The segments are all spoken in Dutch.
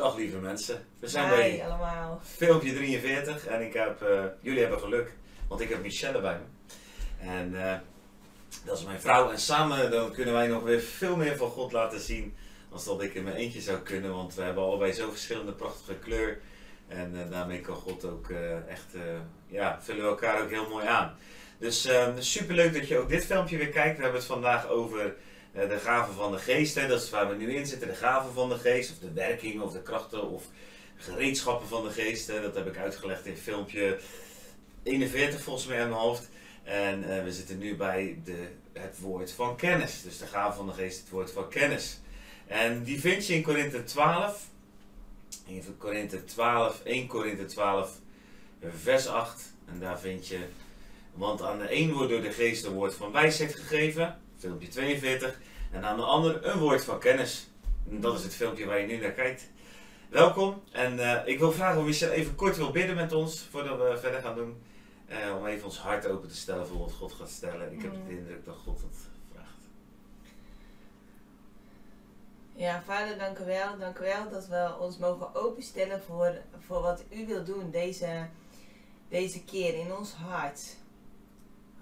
Dag lieve mensen. We zijn Hi bij allemaal. filmpje 43 en ik heb, eh, jullie hebben geluk, want ik heb Michelle bij me. En eh, dat is mijn vrouw en samen dan kunnen wij nog weer veel meer van God laten zien als dat ik in mijn eentje zou kunnen, want we hebben allebei zo verschillende prachtige kleur. En eh, daarmee kan God ook echt, ja, vullen we elkaar ook heel mooi aan. Dus super leuk dat je ook dit filmpje weer kijkt. We hebben het vandaag over de gaven van de geest. Hè. Dat is waar we nu in zitten, de gaven van de geest, of de werking of de krachten of gereedschappen van de geest. Hè. Dat heb ik uitgelegd in filmpje 41 volgens mij in mijn hoofd. En eh, we zitten nu bij de, het woord van kennis. Dus de gaven van de geest, het woord van kennis. En die vind je in Korinthe 12. In Korinthe 12, 1 Korinthe 12, vers 8. En daar vind je, want aan de een wordt door de geest een woord van wijsheid gegeven, filmpje 42. En aan de ander een woord van kennis. En dat is het filmpje waar je nu naar kijkt. Welkom. En eh, ik wil vragen of Michel even kort wil bidden met ons, voordat we verder gaan doen. Eh, om even ons hart open te stellen voor wat God gaat stellen. Ik heb Mm. de indruk dat God het vraagt. Ja, vader, dank u wel. Dank u wel dat we ons mogen openstellen voor, voor wat u wil doen deze, deze keer in ons hart.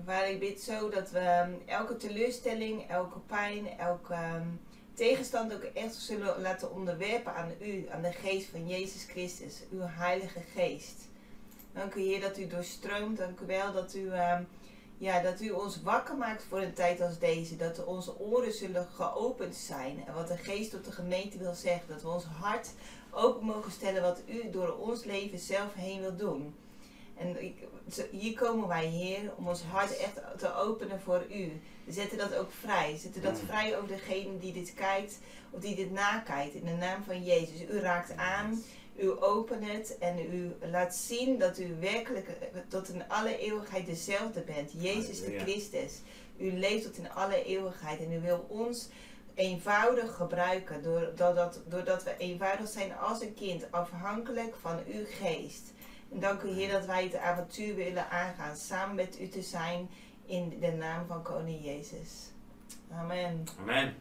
Vader, ik bid zo dat we ehm, elke teleurstelling, elke pijn, elke ehm, tegenstand ook echt zullen laten onderwerpen aan u, aan de geest van Jezus Christus, uw heilige geest. Dank u Heer dat u doorstroomt. Dank u wel dat u, ehm, ja, dat u ons wakker maakt voor een tijd als deze. Dat onze oren zullen geopend zijn. En wat de geest tot de gemeente wil zeggen. Dat we ons hart open mogen stellen wat u door ons leven zelf heen wil doen. En ik, hier komen wij, Heer, om ons hart echt te openen voor u. We zetten dat ook vrij. Zetten dat Mm. vrij over degene die dit kijkt of die dit nakijkt. In de naam van Jezus. U raakt aan. U opent het en u laat zien dat u werkelijk tot in alle eeuwigheid dezelfde bent. Jezus de. Christus. U leeft tot in alle eeuwigheid en u wil ons eenvoudig gebruiken. Doordat, doordat we eenvoudig zijn als een kind, afhankelijk van uw geest. En dank u Heer dat wij het avontuur willen aangaan, samen met u te zijn in de naam van Koning Jezus. Amen. Amen.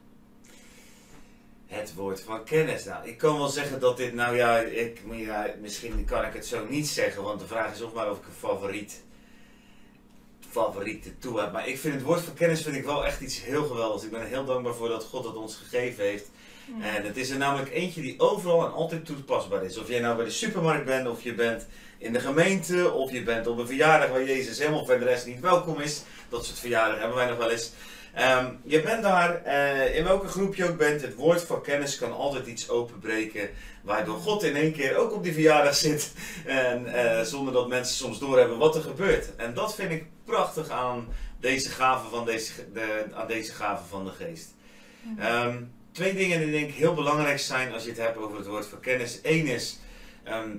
Het woord van kennis. Nou, ik kan wel zeggen dat dit, nou ja, ik, misschien kan ik het zo niet zeggen, want de vraag is of maar of ik een favoriet, favoriet toe heb. Maar ik vind het woord van kennis vind ik wel echt iets heel geweldigs. Ik ben heel dankbaar voor dat God het ons gegeven heeft. En het is er namelijk eentje die overal en altijd toepasbaar is. Of jij nou bij de supermarkt bent, of je bent in de gemeente, of je bent op een verjaardag waar Jezus helemaal voor de rest niet welkom is. Dat soort verjaardagen hebben wij nog wel eens. Ehm, je bent daar, eh, in welke groep je ook bent, het woord van kennis kan altijd iets openbreken. Waardoor God in één keer ook op die verjaardag zit. En eh, zonder dat mensen soms doorhebben wat er gebeurt. En dat vind ik prachtig aan deze gave van, deze, de, aan deze gave van de geest. Ehm, twee dingen die denk ik heel belangrijk zijn als je het hebt over het woord van kennis. Eén is, ehm,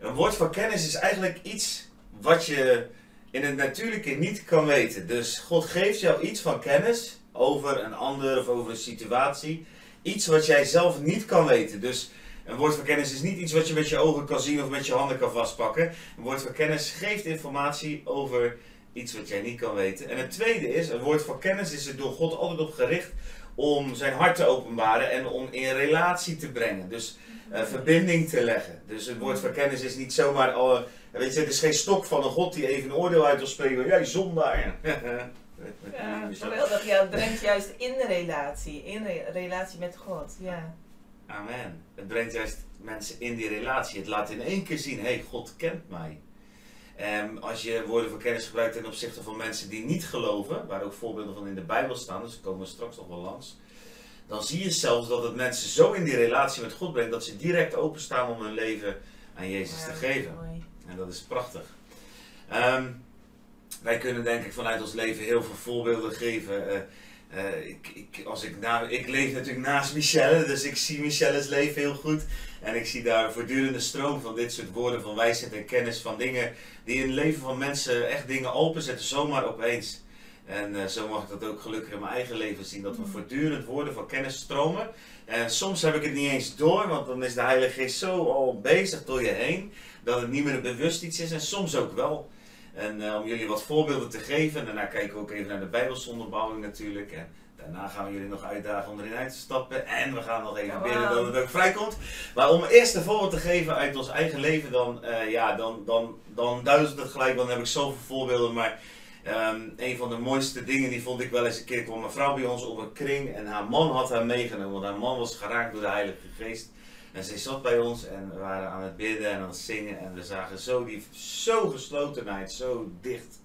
een woord van kennis is eigenlijk iets wat je in het natuurlijke niet kan weten. Dus God geeft jou iets van kennis over een ander of over een situatie. Iets wat jij zelf niet kan weten. Dus een woord van kennis is niet iets wat je met je ogen kan zien of met je handen kan vastpakken. Een woord van kennis geeft informatie over iets wat jij niet kan weten. En het tweede is, een woord van kennis is er door God altijd op gericht om zijn hart te openbaren en om in relatie te brengen. Dus eh, verbinding te leggen. Dus een woord van kennis is niet zomaar, oh, weet je, het is geen stok van een God die even een oordeel uit wil spreken. Jij zondaar. Ja, geweldig. Ja, het brengt juist in de relatie. In re- relatie met God. Ja. Amen. Het brengt juist mensen in die relatie. Het laat in één keer zien, hé, hey, God kent mij. En als je woorden van kennis gebruikt ten opzichte van mensen die niet geloven, waar ook voorbeelden van in de Bijbel staan, dus daar komen we straks nog wel langs, dan zie je zelfs dat het mensen zo in die relatie met God brengt dat ze direct openstaan om hun leven aan Jezus te geven. En dat is prachtig. Ehm, wij kunnen denk ik vanuit ons leven heel veel voorbeelden geven. Eh, eh, ik, ik, als ik, nou, ik leef natuurlijk naast Michelle, dus ik zie Michelle's leven heel goed. En ik zie daar een voortdurende stroom van dit soort woorden van wijsheid en kennis. Van dingen die in het leven van mensen echt dingen openzetten, zomaar opeens. En eh, zo mag ik dat ook gelukkig in mijn eigen leven zien. Dat we Mhm. voortdurend woorden van kennis stromen. En soms heb ik het niet eens door, want dan is de Heilige Geest zo al bezig door je heen. Dat het niet meer een bewust iets is. En soms ook wel. En eh, om jullie wat voorbeelden te geven. En daarna kijken we ook even naar de Bijbelsonderbouwing natuurlijk. En Daarna gaan we jullie nog uitdagen om erin uit te stappen. En we gaan nog even Wow. bidden dat het ook vrijkomt. Maar om eerst een voorbeeld te geven uit ons eigen leven, dan, eh, ja, dan, dan, dan duizelt het gelijk. Dan heb ik zoveel voorbeelden. Maar ehm, een van de mooiste dingen die vond ik wel eens een keer. kwam een vrouw bij ons op een kring en haar man had haar meegenomen. Want haar man was geraakt door de Heilige Geest. En zij zat bij ons en we waren aan het bidden en aan het zingen. En we zagen zo die zo geslotenheid, zo dicht.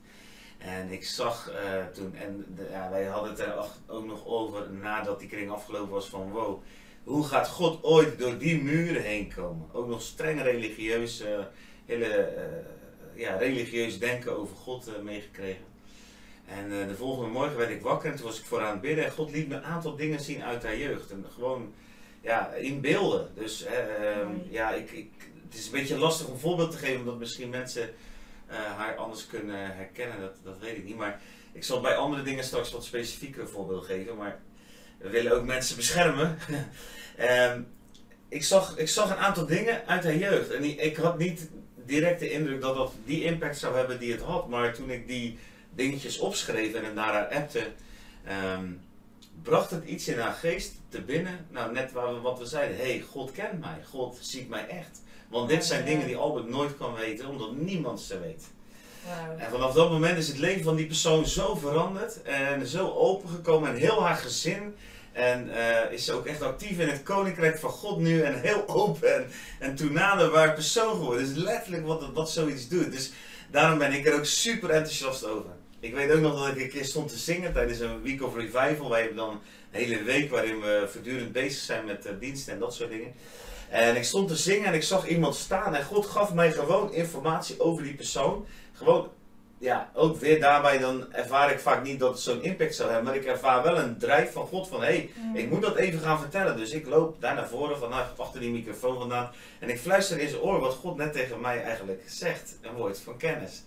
En ik zag eh, toen, en ja, wij hadden het er ook nog over nadat die kring afgelopen was van wow, hoe gaat God ooit door die muren heen komen? Ook nog streng religieus, eh, hele eh, ja, religieus denken over God meegekregen. En de volgende morgen werd ik wakker en toen was ik voor aan het bidden en God liet me een aantal dingen zien uit haar jeugd. En gewoon ja, in beelden. Dus eh, ehm, ja, ik, ik, het is een beetje lastig om een voorbeeld te geven omdat misschien mensen eh, haar anders kunnen herkennen, dat, dat weet ik niet. Maar ik zal bij andere dingen straks wat specifiekere voorbeelden geven. Maar we willen ook mensen beschermen. Ehm, ik, zag, ik zag een aantal dingen uit haar jeugd. En die, ik had niet direct de indruk dat dat die impact zou hebben die het had. Maar toen ik die dingetjes opschreef en het naar haar appte, ehm, bracht het iets in haar geest te binnen. Nou, net waar we, wat we zeiden. Hé, hey, God kent mij. God ziet mij echt. Want dit zijn dingen die Albert nooit kan weten, omdat niemand ze weet. Wauw. En vanaf dat moment is het leven van die persoon zo veranderd en zo opengekomen en heel haar gezin. En eh, is ze ook echt actief in het koninkrijk van God nu en heel open en, en toenaderbaar persoon geworden. Dus letterlijk wat, wat zoiets doet. Dus daarom ben ik er ook super enthousiast over. Ik weet ook nog dat ik een keer stond te zingen tijdens een Week of Revival. Wij hebben dan een hele week waarin we voortdurend bezig zijn met eh, diensten en dat soort dingen. En ik stond te zingen en ik zag iemand staan en God gaf mij gewoon informatie over die persoon. Gewoon, ja, ook weer daarbij dan ervaar ik vaak niet dat het zo'n impact zou hebben. Maar ik ervaar wel een drijf van God van, hé, hey, ik moet dat even gaan vertellen. Dus ik loop daar naar voren, vanaf achter die microfoon vandaan. En ik fluister in zijn oor wat God net tegen mij eigenlijk zegt. Een woord van kennis.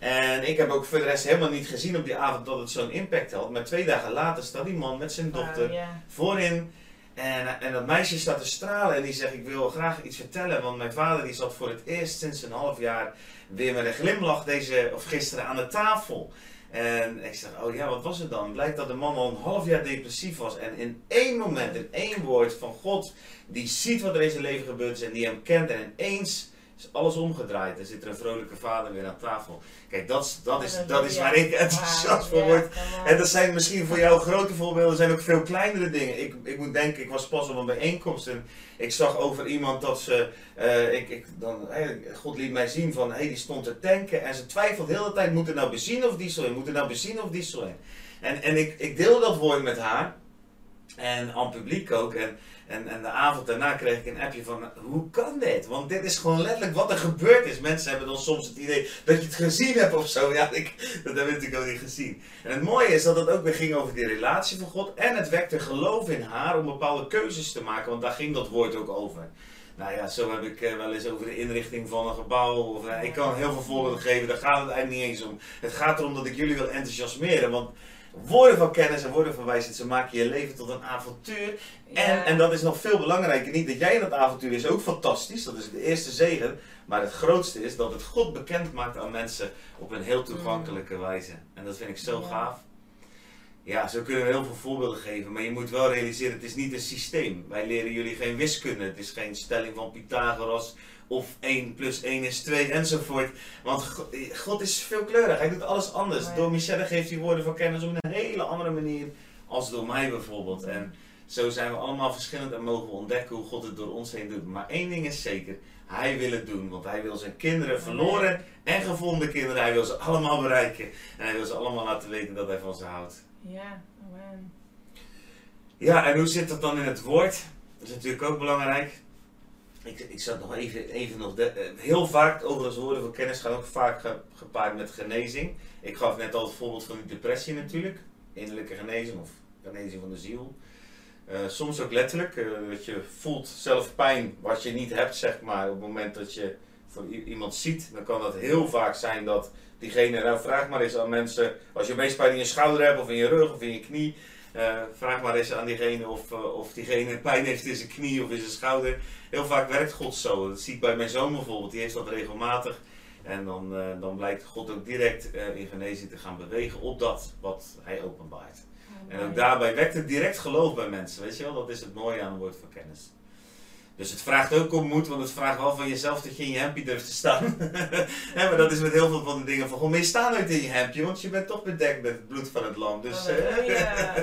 En ik heb ook voor de rest helemaal niet gezien op die avond dat het zo'n impact had. Maar twee dagen later staat die man met zijn dochter Wauw, ja. voorin. En, en dat meisje staat te stralen en die zegt ik wil graag iets vertellen. Want mijn vader die zat voor het eerst sinds een half jaar weer met een glimlach deze, of gisteren aan de tafel. En ik zeg, oh ja, wat was het dan? Blijkt dat de man al een half jaar depressief was. En in één moment, in één woord van God, die ziet wat er in zijn leven gebeurd is en die hem kent. En ineens is alles omgedraaid. En zit er een vrolijke vader weer aan tafel. Kijk, dat, is- dat, is, dat is waar ik enthousiast voor word. En dat zijn misschien voor jou grote voorbeelden, er zijn ook veel kleinere dingen. Ik, ik moet denken, ik was pas op een bijeenkomst en ik zag over iemand dat ze, eh, ik, ik, dan, hey, God liet mij zien van, hey, die stond te tanken en ze twijfelt de hele tijd, moet er nou benzine of diesel in, moet er nou benzine of diesel in. En, en ik, ik deelde dat woord met haar en aan het publiek ook en, en, en de avond daarna kreeg ik een appje van, hoe kan dit? Want dit is gewoon letterlijk wat er gebeurd is. Mensen hebben dan soms het idee dat je het gezien hebt of zo. Ja, ik, dat heb ik natuurlijk ook niet gezien. En het mooie is dat het ook weer ging over die relatie van God. En het wekte geloof in haar om bepaalde keuzes te maken. Want daar ging dat woord ook over. Nou ja, zo heb ik eh, wel eens over de inrichting van een gebouw. Of, eh, ik kan heel veel voorbeelden geven, daar gaat het eigenlijk niet eens om. Het gaat erom dat ik jullie wil enthousiasmeren. Want woorden van kennis en woorden van wijsheid, ze maken je leven tot een avontuur. En, Ja. en dat is nog veel belangrijker. Niet dat jij in dat avontuur is ook fantastisch. Dat is de eerste zegen. Maar het grootste is dat het God bekend maakt aan mensen op een heel toegankelijke wijze. En dat vind ik zo Ja. gaaf. Ja, zo kunnen we heel veel voorbeelden geven. Maar je moet wel realiseren, het is niet een systeem. Wij leren jullie geen wiskunde. Het is geen stelling van Pythagoras. Of 1 plus 1 is 2 enzovoort. Want Go- God is veelkleurig. Hij doet alles anders. Ja. Door Michelle geeft hij woorden van kennis op een hele andere manier. Als door mij bijvoorbeeld. En zo zijn we allemaal verschillend en mogen we ontdekken hoe God het door ons heen doet. Maar één ding is zeker, hij wil het doen. Want hij wil zijn kinderen, verloren en gevonden kinderen, hij wil ze allemaal bereiken. En hij wil ze allemaal laten weten dat hij van ze houdt. Ja, amen. Ja, en hoe zit dat dan in het woord? Dat is natuurlijk ook belangrijk. Ik, ik zat nog even, even nog eh, heel vaak overigens woorden van kennis gaan ook vaak ge- gepaard met genezing. Ik gaf net al het voorbeeld van die depressie natuurlijk. Innerlijke genezing of genezing van de ziel. Eh, soms ook letterlijk, eh, dat je voelt zelf pijn wat je niet hebt, zeg maar. Op het moment dat je van iemand ziet, dan kan dat heel vaak zijn dat diegene, nou vraag maar eens aan mensen, als je meest pijn in je schouder hebt of in je rug of in je knie, vraag maar eens aan diegene of, of diegene pijn heeft in zijn knie of in zijn schouder. Heel vaak werkt God zo. Dat zie ik bij mijn zoon bijvoorbeeld, die heeft dat regelmatig. En dan, eh, dan blijkt God ook direct eh, in genezing te gaan bewegen op dat wat hij openbaart. En ook daarbij wekt het direct geloof bij mensen. Weet je wel, dat is het mooie aan het woord van kennis. Dus het vraagt ook om moed, want het vraagt wel van jezelf dat je in je hempje durft te staan. maar dat is met heel veel van de dingen van, goh, maar je staat nooit in je hempje, want je bent toch bedekt met het bloed van het lam. Dus, Oh, ja.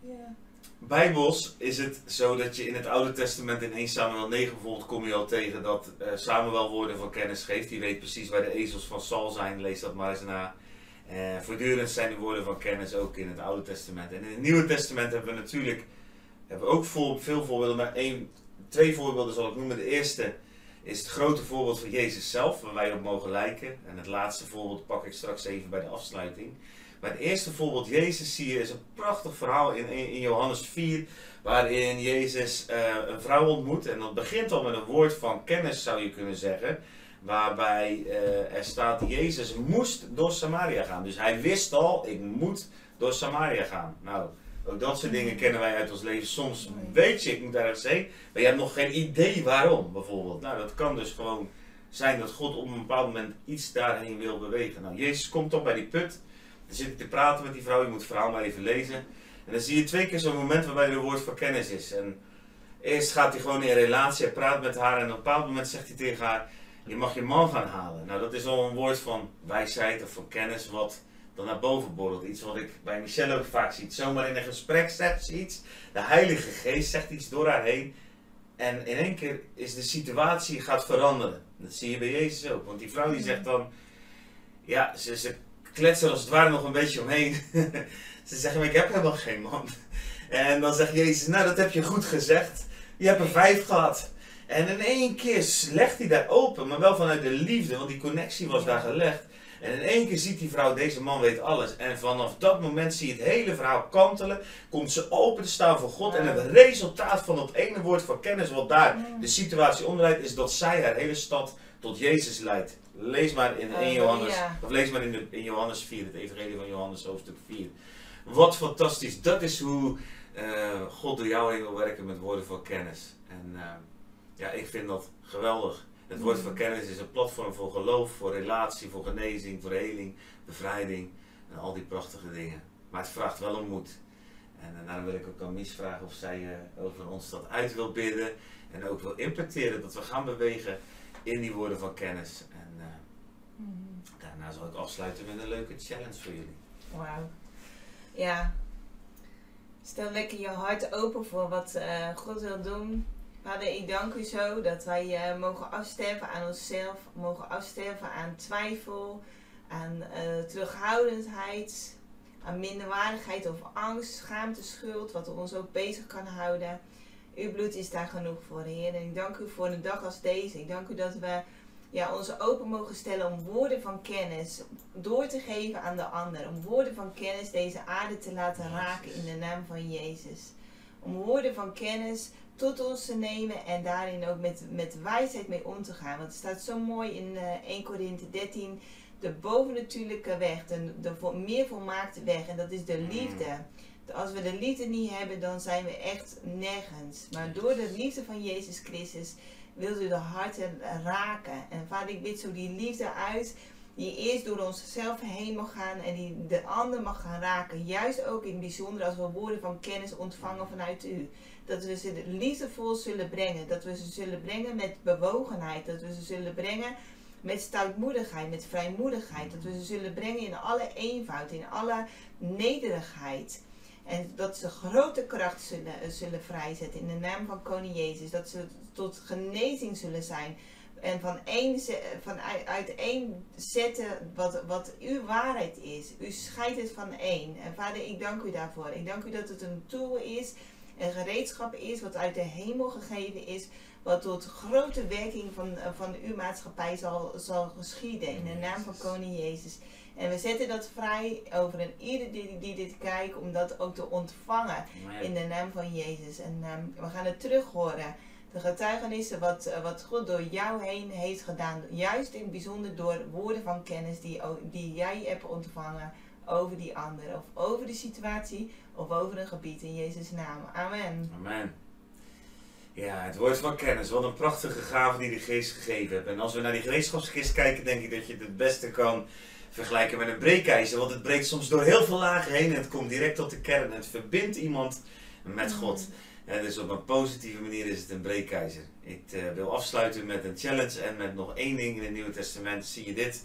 ja. Bijbels is het zo dat je in het Oude Testament in 1 Samuel 9 bijvoorbeeld kom je al tegen dat uh, Samuel woorden van kennis geeft. Die weet precies waar de ezels van Sal zijn, lees dat maar eens na. Uh, voortdurend zijn de woorden van kennis ook in het Oude Testament. En in het Nieuwe Testament hebben we natuurlijk hebben ook veel voorbeelden, maar één, twee voorbeelden zal ik noemen. De eerste is het grote voorbeeld van Jezus zelf, waar wij op mogen lijken. En het laatste voorbeeld pak ik straks even bij de afsluiting. Maar het eerste voorbeeld, Jezus, zie je, is een prachtig verhaal in, in Johannes 4, waarin Jezus uh, een vrouw ontmoet. En dat begint al met een woord van kennis, zou je kunnen zeggen. Waarbij uh, er staat, Jezus moest door Samaria gaan. Dus hij wist al, ik moet door Samaria gaan. Nou, ook dat soort dingen kennen wij uit ons leven. Soms weet je, ik moet ergens heen, maar je hebt nog geen idee waarom, bijvoorbeeld. Nou, dat kan dus gewoon zijn dat God op een bepaald moment iets daarheen wil bewegen. Nou, Jezus komt dan bij die put. Dan zit hij te praten met die vrouw. Je moet het verhaal maar even lezen. En dan zie je twee keer zo'n moment waarbij er een woord van kennis is. En eerst gaat hij gewoon in relatie, hij praat met haar. En op een bepaald moment zegt hij tegen haar: Je mag je man gaan halen. Nou, dat is al een woord van wijsheid of van kennis, wat dan naar boven borrelt. Iets wat ik bij Michelle ook vaak zie. Zomaar in een gesprek zegt ze iets. De Heilige Geest zegt iets door haar heen. En in één keer is de situatie gaat veranderen. Dat zie je bij Jezus ook. Want die vrouw die zegt dan... Ja, ze, ze kletsen als het ware nog een beetje omheen. ze zeggen, maar ik heb helemaal geen man. En dan zegt Jezus, nou dat heb je goed gezegd. Je hebt er vijf gehad. En in één keer legt hij daar open, maar wel vanuit de liefde, want die connectie was daar gelegd. En in één keer ziet die vrouw, deze man weet alles. En vanaf dat moment zie je het hele verhaal kantelen. Komt ze open te staan voor God. En het resultaat van dat ene woord van kennis, wat daar de situatie onderleidt, is dat zij haar hele stad tot Jezus leidt. Lees maar in 1 Johannes, of lees maar in, de, in Johannes 4, het evangelie van Johannes hoofdstuk 4. Wat fantastisch. Dat is hoe uh, God door jou heen wil werken met woorden van kennis. En uh, ja, ik vind dat geweldig. Het woord van kennis is een platform voor geloof, voor relatie, voor genezing, voor heling, bevrijding en al die prachtige dingen. Maar het vraagt wel om moed. En uh, daarom wil ik ook aan Mies vragen of zij over ons dat uit wil bidden. En ook wil implementeren dat we gaan bewegen in die woorden van kennis. En uh, daarna zal ik afsluiten met een leuke challenge voor jullie. Wauw. Ja. Stel lekker je hart open voor wat God wil doen. Vader, ik dank u zo dat wij uh, mogen afsterven aan onszelf, mogen afsterven aan twijfel, aan uh, terughoudendheid, aan minderwaardigheid of angst, schaamte, schuld, wat ons ook bezig kan houden. Uw bloed is daar genoeg voor, Heer. En ik dank u voor een dag als deze. Ik dank u dat we ja, ons open mogen stellen om woorden van kennis door te geven aan de ander. Om woorden van kennis deze aarde te laten raken in de naam van Jezus. Om woorden van kennis tot ons te nemen en daarin ook met, met wijsheid mee om te gaan. Want het staat zo mooi in uh, 1 Korinthe 13, de bovennatuurlijke weg, de, de meer volmaakte weg. En dat is de liefde. Als we de liefde niet hebben, dan zijn we echt nergens. Maar door de liefde van Jezus Christus wilt u de harten raken. En vader, ik bid zo die liefde uit, die eerst door onszelf heen mag gaan en die de ander mag gaan raken. Juist ook in het bijzonder als we woorden van kennis ontvangen vanuit u. Dat we ze liefdevol zullen brengen. Dat we ze zullen brengen met bewogenheid. Dat we ze zullen brengen met stoutmoedigheid, met vrijmoedigheid. Dat we ze zullen brengen in alle eenvoud, in alle nederigheid. En dat ze grote kracht zullen, zullen vrijzetten in de naam van Koning Jezus. Dat ze tot genezing zullen zijn. En van één, van uit één zetten wat, wat uw waarheid is. U scheidt het van één. En vader, ik dank u daarvoor. Ik dank u dat het een tool is een gereedschap is wat uit de hemel gegeven is, wat tot grote werking van, van uw maatschappij zal, zal geschieden in de naam van Koning Jezus. En we zetten dat vrij over een ieder die, die dit kijkt, om dat ook te ontvangen in de naam van Jezus. En um, we gaan het terug horen. De getuigenissen wat, wat God door jou heen heeft gedaan. Juist in het bijzonder door woorden van kennis die, die jij hebt ontvangen over die ander. Of over de situatie of over een gebied in Jezus' naam. Amen. Amen. Ja, het woord van kennis. Wat een prachtige gave die de geest gegeven heeft. En als we naar die gereedschapskist kijken, denk ik dat je het beste kan vergelijken met een breekijzer. Want het breekt soms door heel veel lagen heen en het komt direct tot de kern. En het verbindt iemand met Mm. God. En dus op een positieve manier is het een breekijzer. Ik eh, wil afsluiten met een challenge en met nog één ding in het Nieuwe Testament. Zie je dit?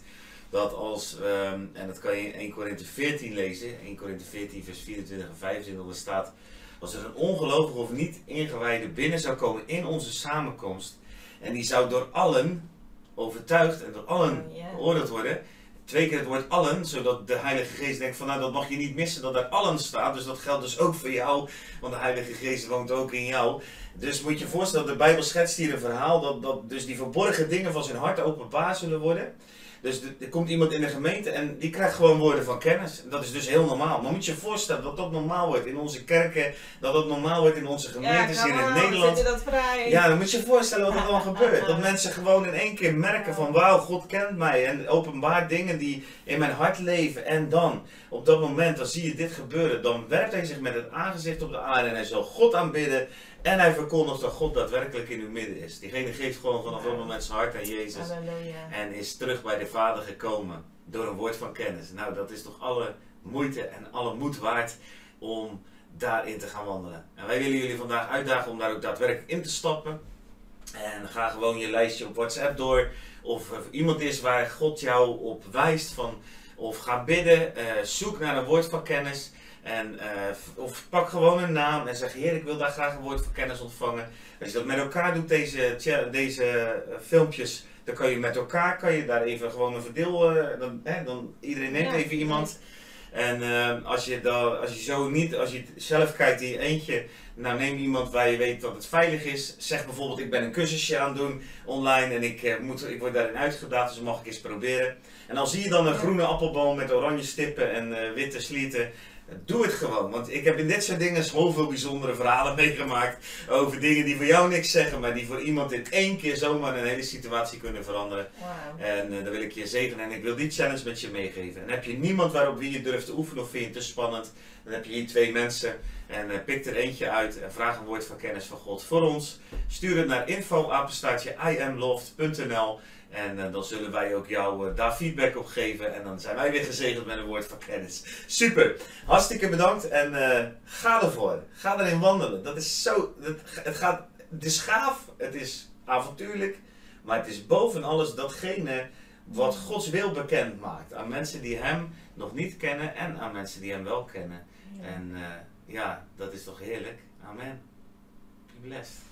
Dat als, ehm, en dat kan je in 1 Korinthe 14 lezen, 1 Korinthe 14 vers 24 en 25, er staat, als er een ongelovige of niet ingewijde binnen zou komen in onze samenkomst, en die zou door allen overtuigd en door allen Oh, beoordeeld worden, twee keer het woord allen, zodat de Heilige Geest denkt van nou dat mag je niet missen dat daar allen staat, dus dat geldt dus ook voor jou, want de Heilige Geest woont ook in jou. Dus moet je je voorstellen, de Bijbel schetst hier een verhaal dat, dat dus die verborgen dingen van zijn hart openbaar zullen worden. Dus de- er komt iemand in de gemeente en die krijgt gewoon woorden van kennis. Dat is dus heel normaal. Maar moet je je voorstellen dat dat normaal wordt in onze kerken, dat dat normaal wordt in onze gemeentes hier in Nederland. Dat vrij? Ja, dan moet je je voorstellen wat er dan gebeurt. Dat mensen gewoon in één keer merken van wauw, God kent mij en openbaart dingen die in mijn hart leven. En dan, op dat moment, dan zie je dit gebeuren. Dan werpt hij zich met het aangezicht op de aarde en hij zal God aanbidden. En hij verkondigt dat God daadwerkelijk in uw midden is. Diegene geeft gewoon vanaf dat moment zijn hart aan Jezus. Halleluja. En is terug bij de Vader gekomen door een woord van kennis. Nou, dat is toch alle moeite en alle moed waard om daarin te gaan wandelen. En wij willen jullie vandaag uitdagen om daar ook daadwerkelijk in te stappen. En ga gewoon je lijstje op WhatsApp door. Of er iemand is waar God jou op wijst van. Of ga bidden, eh, zoek naar een woord van kennis. En, eh, of pak gewoon een naam en zeg: Heer, ik wil daar graag een woord van kennis ontvangen. Als je dat met elkaar doet, deze, deze eh, filmpjes, dan kan je met elkaar kan je daar even gewoon een verdeel. eh, dan, hè, dan, iedereen neemt Ja, even iemand. En als, je dan, als je zo niet, als je zelf kijkt in je eentje, nou neem iemand waar je weet dat het veilig is. Zeg bijvoorbeeld, ik ben een cursusje aan het doen online en ik, moet, ik word daarin uitgedaagd, dus mag ik eens proberen. En dan zie je dan een groene appelboom met oranje stippen en witte slieten. Doe het gewoon, want ik heb in dit soort dingen zoveel bijzondere verhalen meegemaakt over dingen die voor jou niks zeggen, maar die voor iemand in één keer zomaar een hele situatie kunnen veranderen. En eh, dan wil ik je zegenen en ik wil die challenge met je meegeven. En heb je niemand waarop wie je durft te oefenen of vind je het te spannend, dan heb je hier twee mensen en eh, pik er eentje uit en vraag een woord van kennis van God voor ons. Stuur het naar info imloved.nl en eh, dan zullen wij ook jou eh, daar feedback op geven en dan zijn wij weer gezegend met een woord van kennis. Super, hartstikke bedankt en ga ervoor. Ga erin wandelen. Dat is zo, het, het, gaat, het is gaaf, het is avontuurlijk, maar het is boven alles datgene wat Gods wil bekend maakt aan mensen die Hem nog niet kennen en aan mensen die Hem wel kennen. Ja. En ja, dat is toch heerlijk. Amen. Blessed.